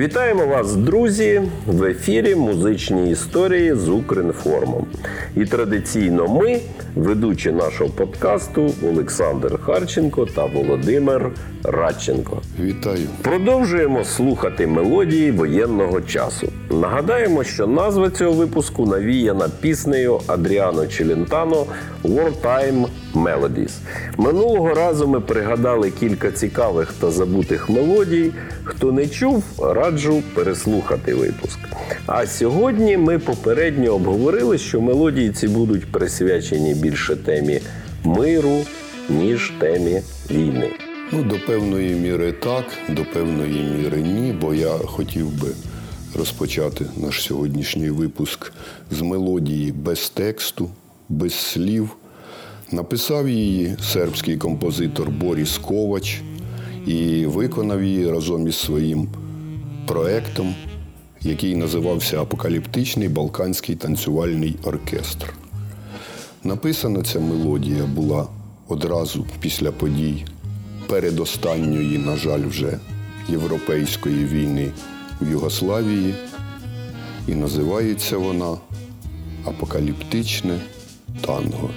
Вітаємо вас, друзі! В ефірі музичні історії з Укрінформом. І традиційно ми, ведучі нашого подкасту, Олександр Харченко та Володимир Радченко. Вітаю. Продовжуємо слухати мелодії воєнного часу. Нагадаємо, що назва цього випуску навіяна піснею Адріано Челентано «Wartime Melodies». Минулого разу ми пригадали кілька цікавих та забутих мелодій. Хто не чув, раджу переслухати випуск. А сьогодні ми попередньо обговорили, що мелодії ці будуть присвячені більше темі миру, ніж темі війни. Ну, до певної міри так, до певної міри ні, бо я хотів би розпочати наш сьогоднішній випуск з мелодії без тексту, без слів. Написав її сербський композитор Боріс Ковач і виконав її разом із своїм проектом, який називався Апокаліптичний Балканський танцювальний оркестр. Написана ця мелодія була одразу після подій передостанньої, на жаль, вже європейської війни в Югославії, і називається вона Апокаліптичне танго.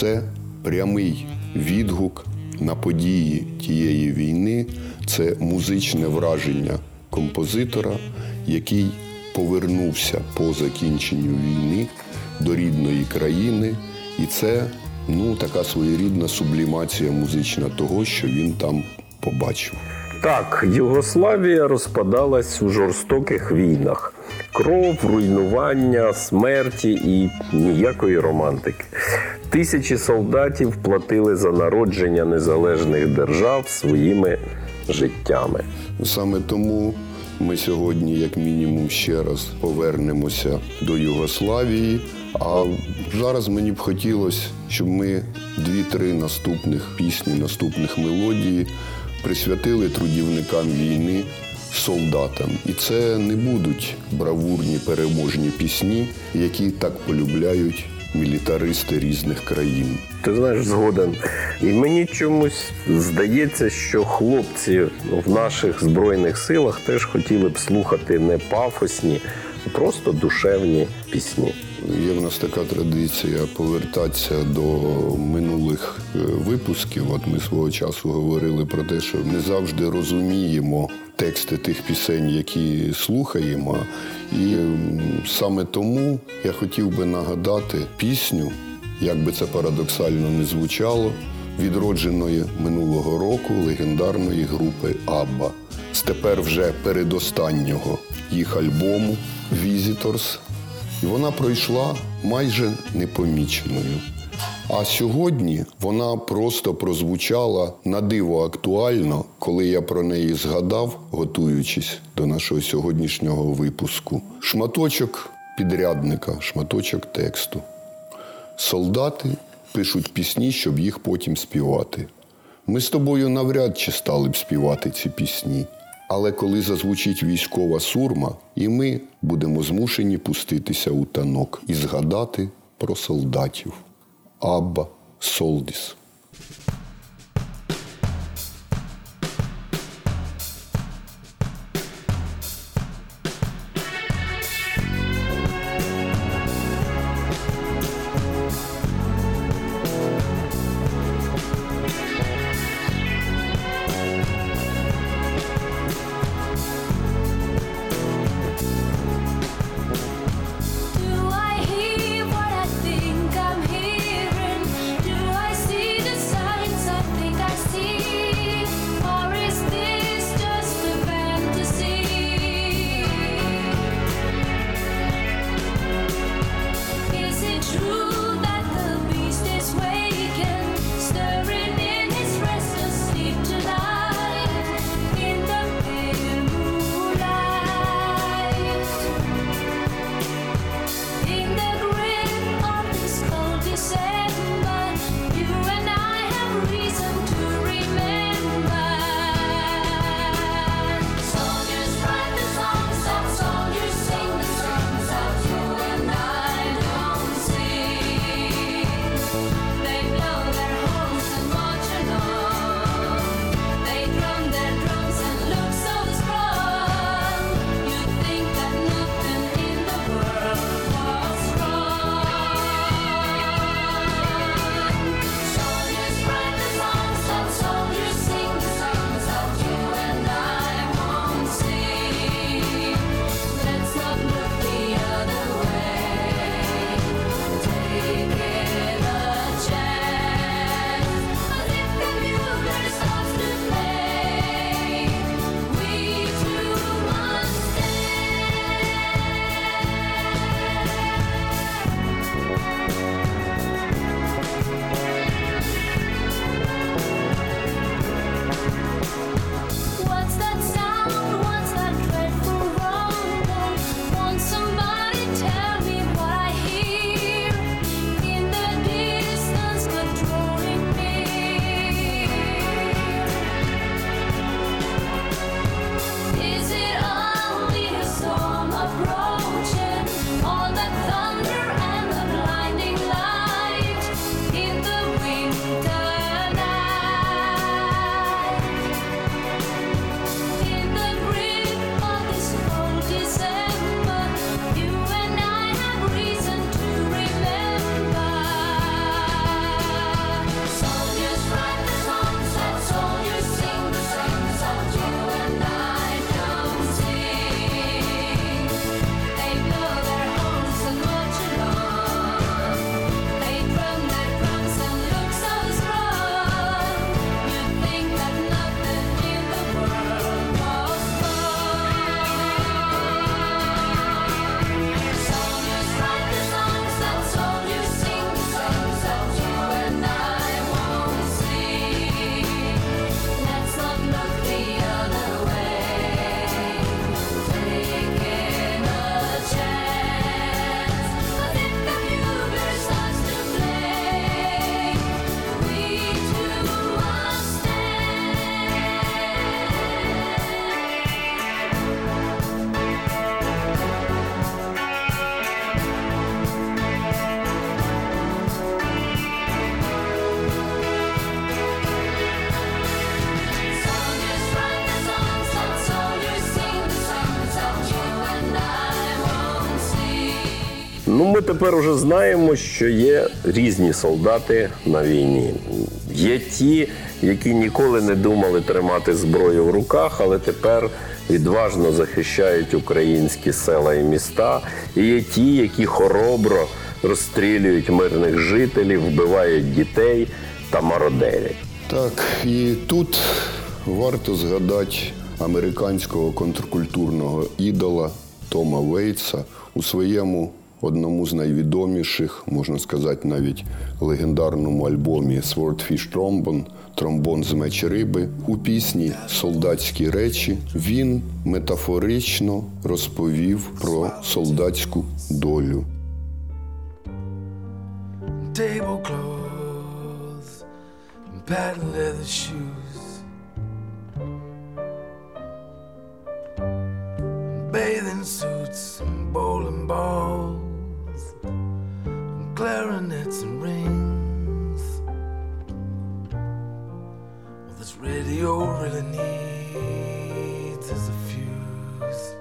Це прямий відгук на події тієї війни, це музичне враження композитора, який повернувся по закінченню війни до рідної країни, і це ну, така своєрідна сублімація музична того, що він там побачив. Так, Югославія розпадалась у жорстоких війнах. Кров, руйнування, смерті і ніякої романтики. Тисячі солдатів платили за народження незалежних держав своїми життями. Саме тому ми сьогодні, як мінімум, ще раз повернемося до Югославії. А зараз мені б хотілося, щоб ми дві-три наступних пісні, наступних мелодії присвятили трудівникам війни, солдатам. І це не будуть бравурні переможні пісні, які так полюбляють мілітаристи різних країн. Ти знаєш, згоден. І мені чомусь здається, що хлопці в наших збройних силах теж хотіли б слухати не пафосні, а просто душевні пісні. Є в нас така традиція повертатися до минулих е, випусків. От ми свого часу говорили про те, що не завжди розуміємо тексти тих пісень, які слухаємо. І саме тому я хотів би нагадати пісню, як би це парадоксально не звучало, відродженої минулого року легендарної групи Абба з тепер вже передостаннього їх альбому Visitors. І вона пройшла майже непоміченою. А сьогодні вона просто прозвучала на диво актуально, коли я про неї згадав, готуючись до нашого сьогоднішнього випуску. Шматочок підрядника, шматочок тексту. Солдати пишуть пісні, щоб їх потім співати. Ми з тобою навряд чи стали б співати ці пісні. Але коли зазвучить військова сурма, і ми будемо змушені пуститися у танок і згадати про солдатів. Абба Солдіс. Тепер уже знаємо, що є різні солдати на війні. Є ті, які ніколи не думали тримати зброю в руках, але тепер відважно захищають українські села і міста. І є ті, які хоробро розстрілюють мирних жителів, вбивають дітей та мародерять. Так, і тут варто згадати американського контркультурного ідола Тома Вейтса у своєму одному з найвідоміших, можна сказати, навіть легендарному альбомі Swordfish Trombone Тромбон з меч риби у пісні Солдатські речі він метафорично розповів про солдатську долю. Tablecloths and patent. Bathing suits and bowling balls, clarinets and rings. Well, this radio really needs is a fuse.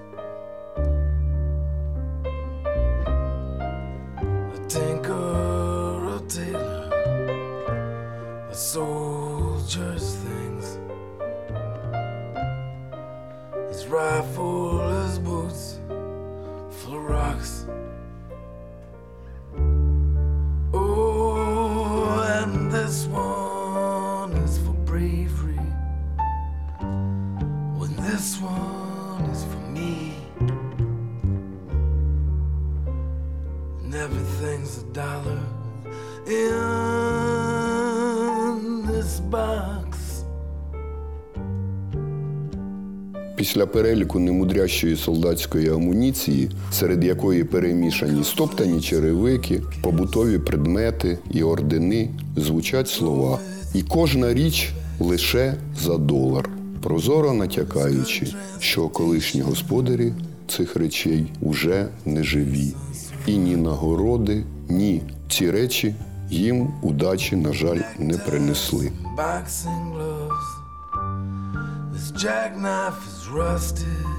A tinker, a tailor, a soldier's things. His rifle, his boots, full of rocks. just want. Після переліку немудрящої солдатської амуніції, серед якої перемішані стоптані черевики, побутові предмети і ордени, звучать слова. І кожна річ лише за долар, прозоро натякаючи, що колишні господарі цих речей уже не живі. І ні нагороди, ні ці речі їм удачі, на жаль, не принесли. jackknife is rusted.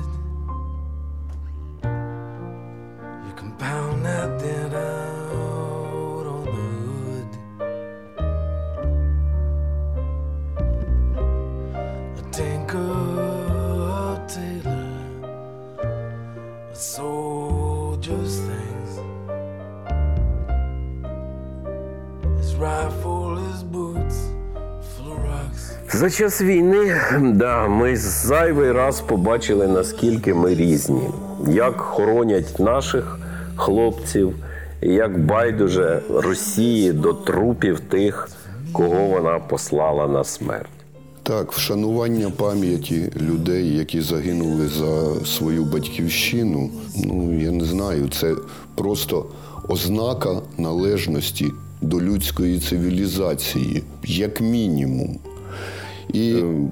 За час війни, да, ми зайвий раз побачили, наскільки ми різні, як хоронять наших хлопців, як байдуже Росії до трупів тих, кого вона послала на смерть. Так, вшанування пам'яті людей, які загинули за свою батьківщину, ну я не знаю, це просто ознака належності до людської цивілізації, як мінімум. І е,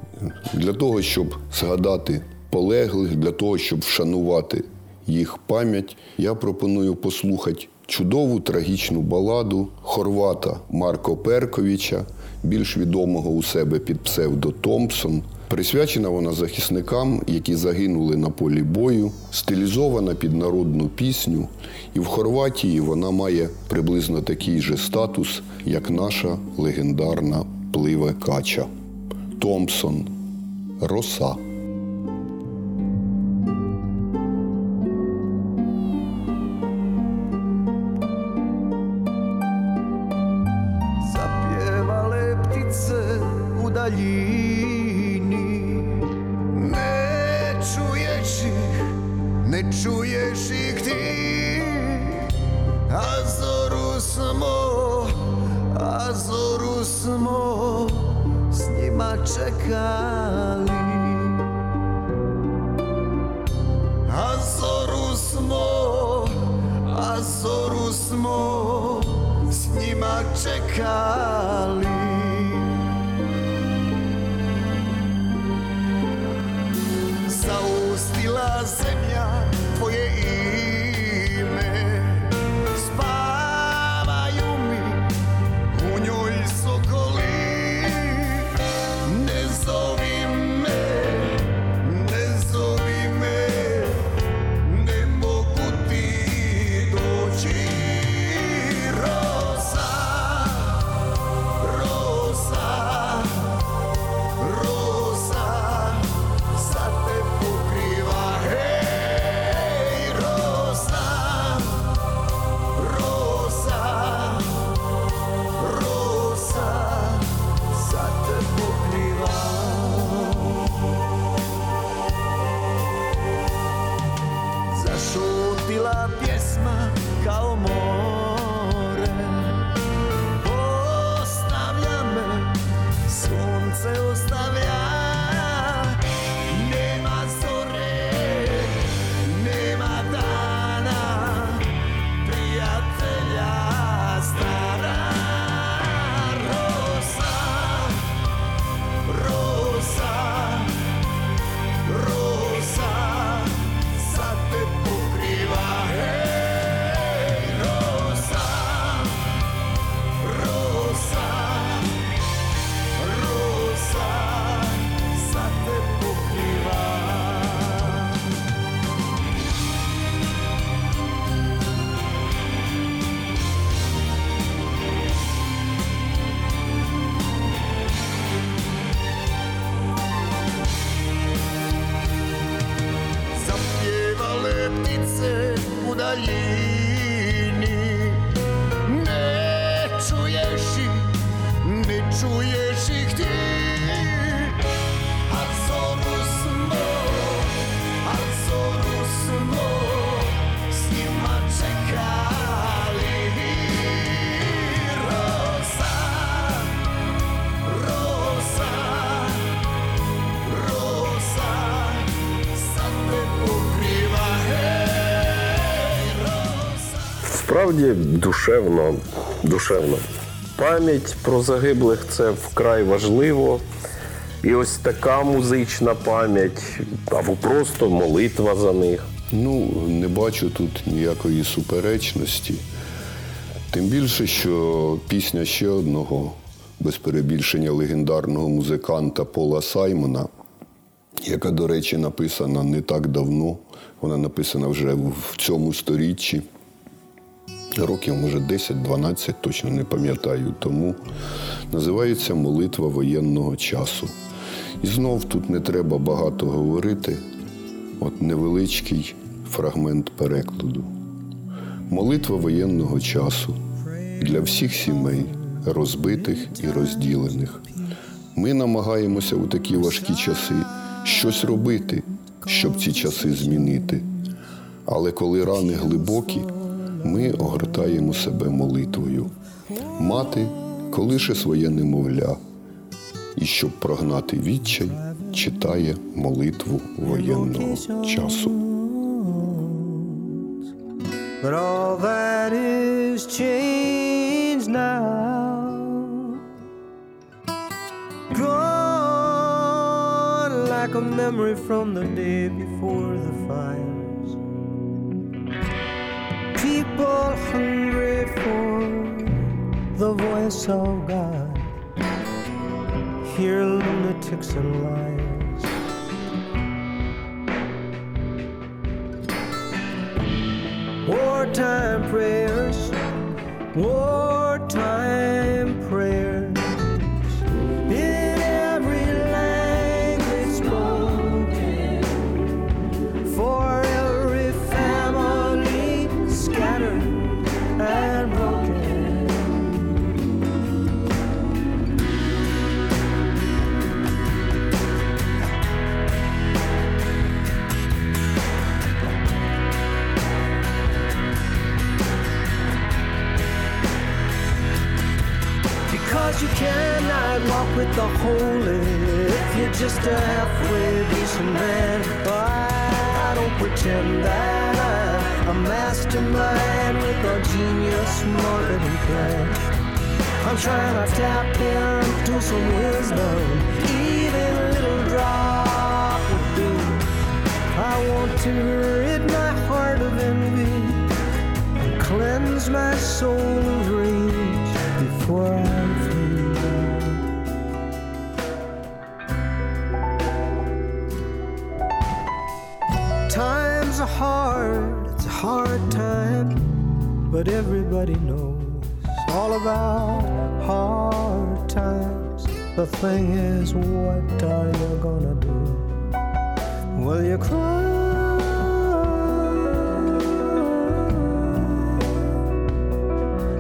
для того, щоб згадати полеглих, для того, щоб вшанувати їх пам'ять, я пропоную послухати чудову трагічну баладу хорвата Марко Перковича, більш відомого у себе під псевдо Томпсон. Присвячена вона захисникам, які загинули на полі бою, стилізована під народну пісню, і в Хорватії вона має приблизно такий же статус, як наша легендарна пливе кача. Томпсон. Роса. Azorusmo, Azorusmo, s nima čekali. bila pjesma kao moj. olhei. Справді душевно, душевно. Пам'ять про загиблих це вкрай важливо. І ось така музична пам'ять, або просто молитва за них. Ну, не бачу тут ніякої суперечності. Тим більше, що пісня ще одного, без перебільшення легендарного музиканта Пола Саймона, яка, до речі, написана не так давно, вона написана вже в цьому сторіччі. Років, може, 10-12, точно не пам'ятаю тому. Називається Молитва воєнного часу. І знов тут не треба багато говорити. От невеличкий фрагмент перекладу. Молитва воєнного часу для всіх сімей, розбитих і розділених. Ми намагаємося у такі важкі часи щось робити, щоб ці часи змінити. Але коли рани глибокі, ми огортаємо себе молитвою. Мати колише своє немовля, і щоб прогнати відчай, читає молитву воєнного часу. But all that is changed now. Gone like a memory from the day before the fires. People hungry for the voice of God. Hear lunatics and liars. Wartime prayers, wartime with the holy if you're just a halfway decent man. But I don't pretend that I'm a mastermind with a genius marketing plan. I'm trying to tap into some wisdom, even a little drop would do. I want to rid my heart of envy and cleanse my soul of rage before I'm hard, it's a hard time, but everybody knows all about hard times. The thing is, what are you gonna do? Will you cry?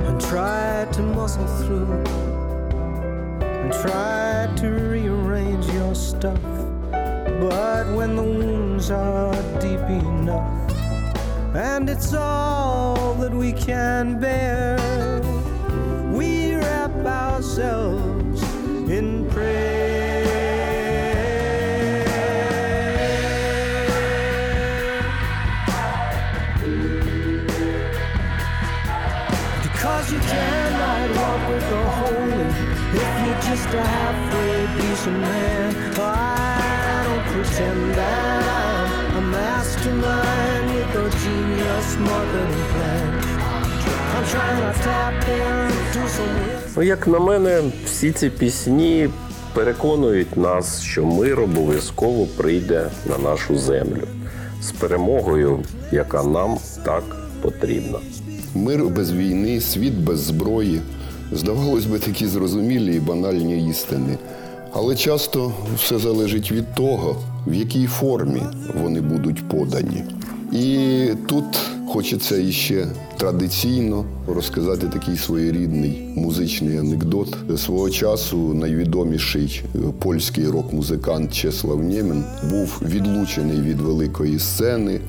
And try to muscle through and try to rearrange your stuff. But when the wounds are deep enough and it's all that we can bear. We wrap ourselves in prayer. Because you cannot walk with the holy if you're just a halfway decent man. Як на мене, всі ці пісні переконують нас, що мир обов'язково прийде на нашу землю з перемогою, яка нам так потрібна. Мир без війни, світ без зброї. Здавалось би, такі зрозумілі і банальні істини. Але часто все залежить від того, в якій формі вони будуть подані. І тут хочеться іще традиційно розказати такий своєрідний музичний анекдот. Свого часу найвідоміший е, польський рок-музикант Чеслав Нємен був відлучений від великої сцени,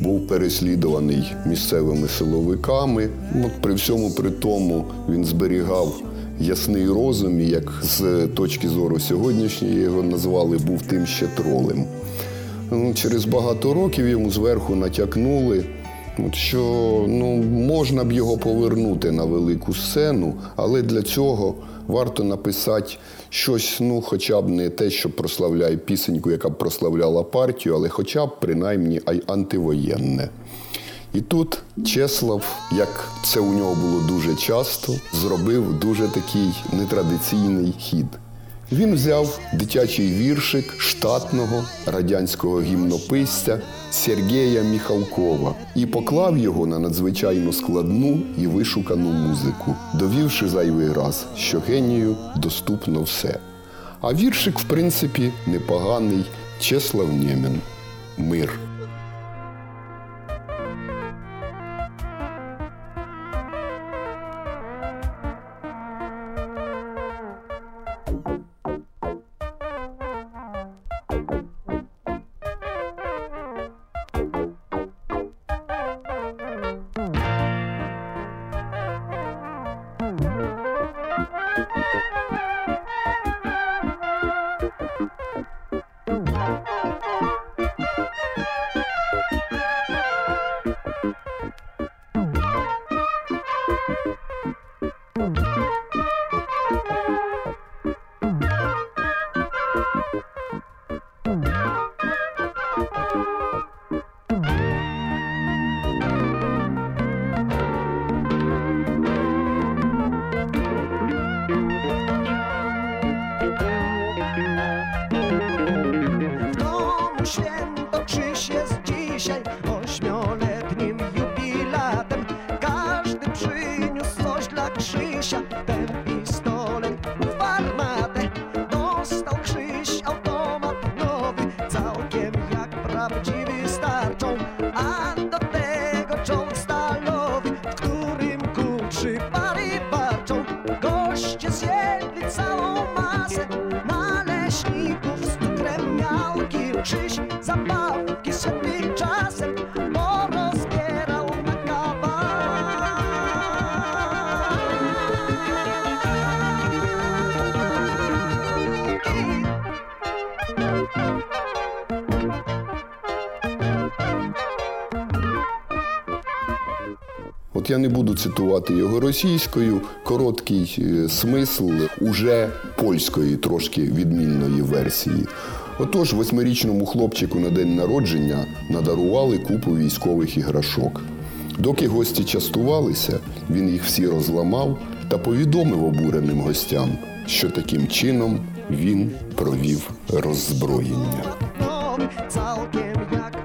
був переслідуваний місцевими силовиками. От при всьому при тому він зберігав ясний розум, як з точки зору сьогоднішньої його назвали, був тим ще тролем. Ну, Через багато років йому зверху натякнули, що ну, можна б його повернути на велику сцену, але для цього варто написати щось, ну, хоча б не те, що прославляє пісеньку, яка б прославляла партію, але хоча б принаймні ай- антивоєнне. І тут Чеслав, як це у нього було дуже часто, зробив дуже такий нетрадиційний хід. Він взяв дитячий віршик штатного радянського гімнописця Сергія Міхалкова і поклав його на надзвичайно складну і вишукану музику, довівши зайвий раз, що генію доступно все. А віршик, в принципі, непоганий Чеслав Нємен. Мир. От я не буду цитувати його російською, короткий е, смисл уже польської, трошки відмінної версії. Отож, восьмирічному хлопчику на день народження надарували купу військових іграшок. Доки гості частувалися, він їх всі розламав та повідомив обуреним гостям, що таким чином він провів роззброєння. nowy, całkiem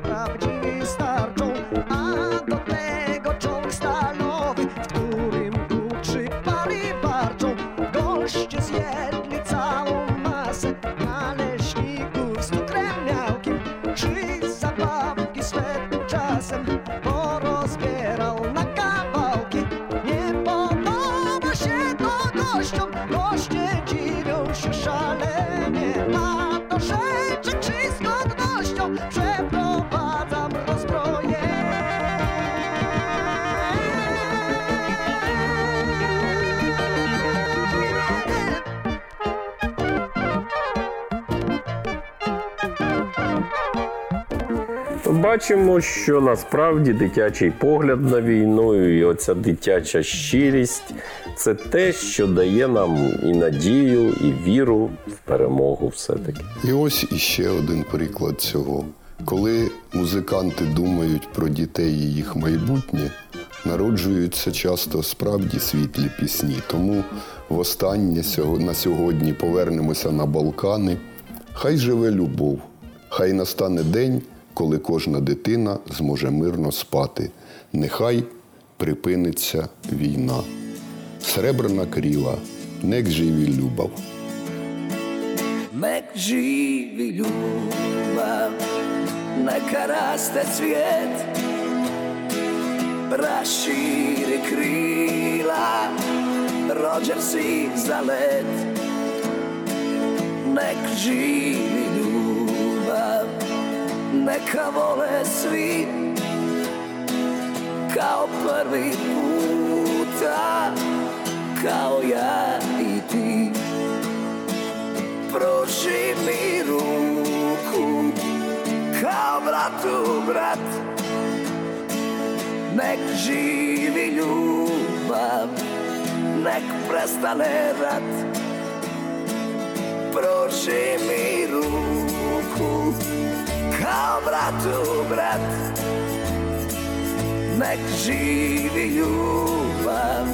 Бачимо, що насправді дитячий погляд на війну і оця дитяча щирість це те, що дає нам і надію, і віру в перемогу все-таки. І ось іще один приклад цього. Коли музиканти думають про дітей і їх майбутнє, народжуються часто справді світлі пісні. Тому востаннє на сьогодні повернемося на Балкани. Хай живе любов, хай настане день, коли кожна дитина зможе мирно спати. Нехай припиниться війна. Сребрана кріла, нек живі любав. нек живі любав, на караста цвіт, розшири крила, Роджерс їх залет. Мек живі neka vole svi, kao prvi puta, kao ja i ti. Pruži mi ruku kao bratu brat. Nek živi ljubav nek prestane rat. Pruži mi ruku kao bratu brat nek živi ljubav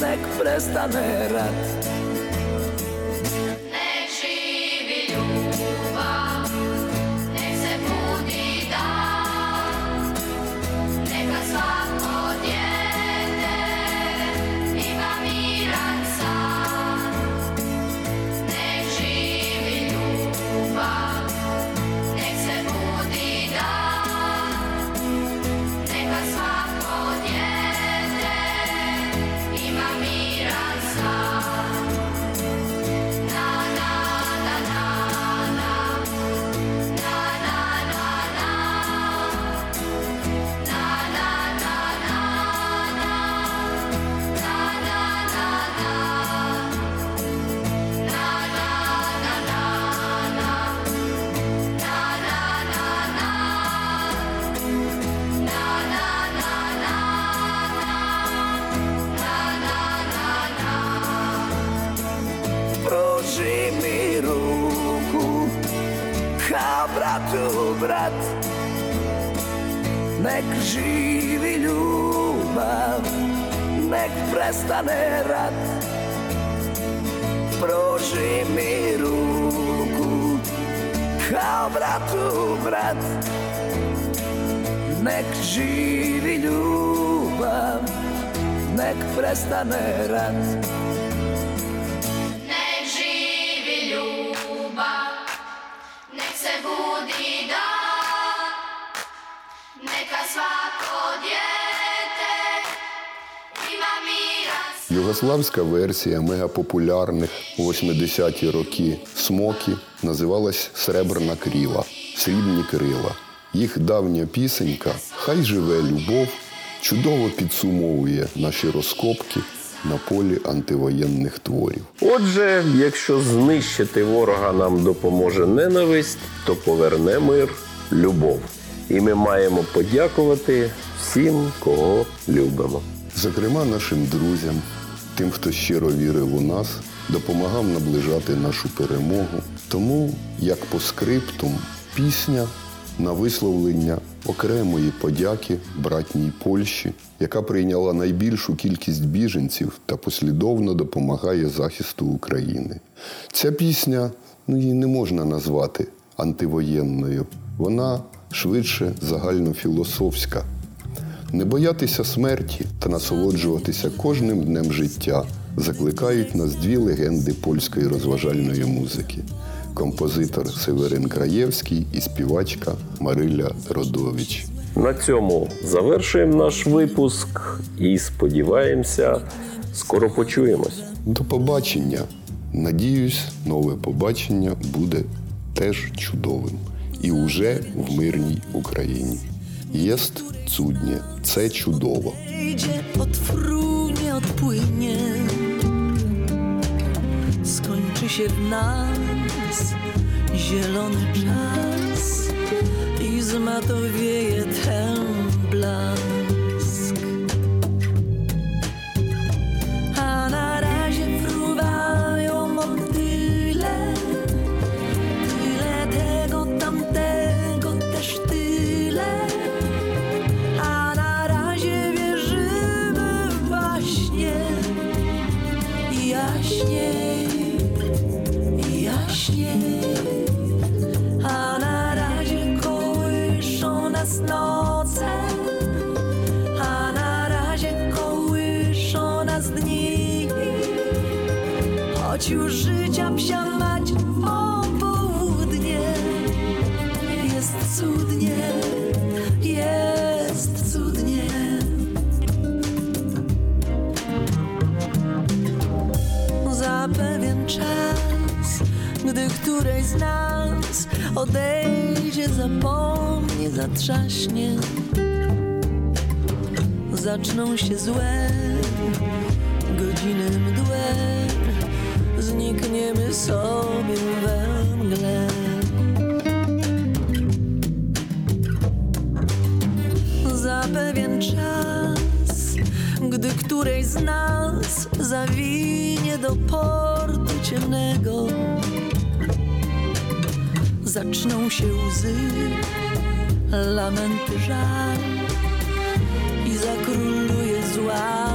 nek prestane rat živi ljubav nek prestane rat. Pruži mi ruku kao bratu brat. Nek živi ljubav nek prestane rat Югославська версія мегапопулярних у 80-ті роки смокі називалась Сребрна кріла, срібні крила. Їх давня пісенька Хай живе любов чудово підсумовує наші розкопки на полі антивоєнних творів. Отже, якщо знищити ворога нам допоможе ненависть, то поверне мир любов. І ми маємо подякувати всім, кого любимо. Зокрема, нашим друзям, тим, хто щиро вірив у нас, допомагав наближати нашу перемогу. Тому, як по скриптум, пісня на висловлення окремої подяки братній Польщі, яка прийняла найбільшу кількість біженців та послідовно допомагає захисту України. Ця пісня ну, її не можна назвати антивоєнною. Вона швидше загальнофілософська. Не боятися смерті та насолоджуватися кожним днем життя закликають нас дві легенди польської розважальної музики: композитор Северин Краєвський і співачка Мариля Родович. На цьому завершуємо наш випуск і сподіваємося, скоро почуємось. До побачення. Надіюсь, нове побачення буде теж чудовим і уже в мирній Україні. Єст цуднє, це чудово. Idzie, odfrunie, odpłynie Skończy się w nas zielony czas I zmatowieje ten blask. Gdy któreś z nas odejdzie, zapomni, zatrzaśnie, zaczną się złe godziny mdłe, znikniemy sobie we mgle. Za pewien czas, gdy któreś z nas zawinie do portu ciemnego, zaczną się łzy, lamenty żal i zakróluje zła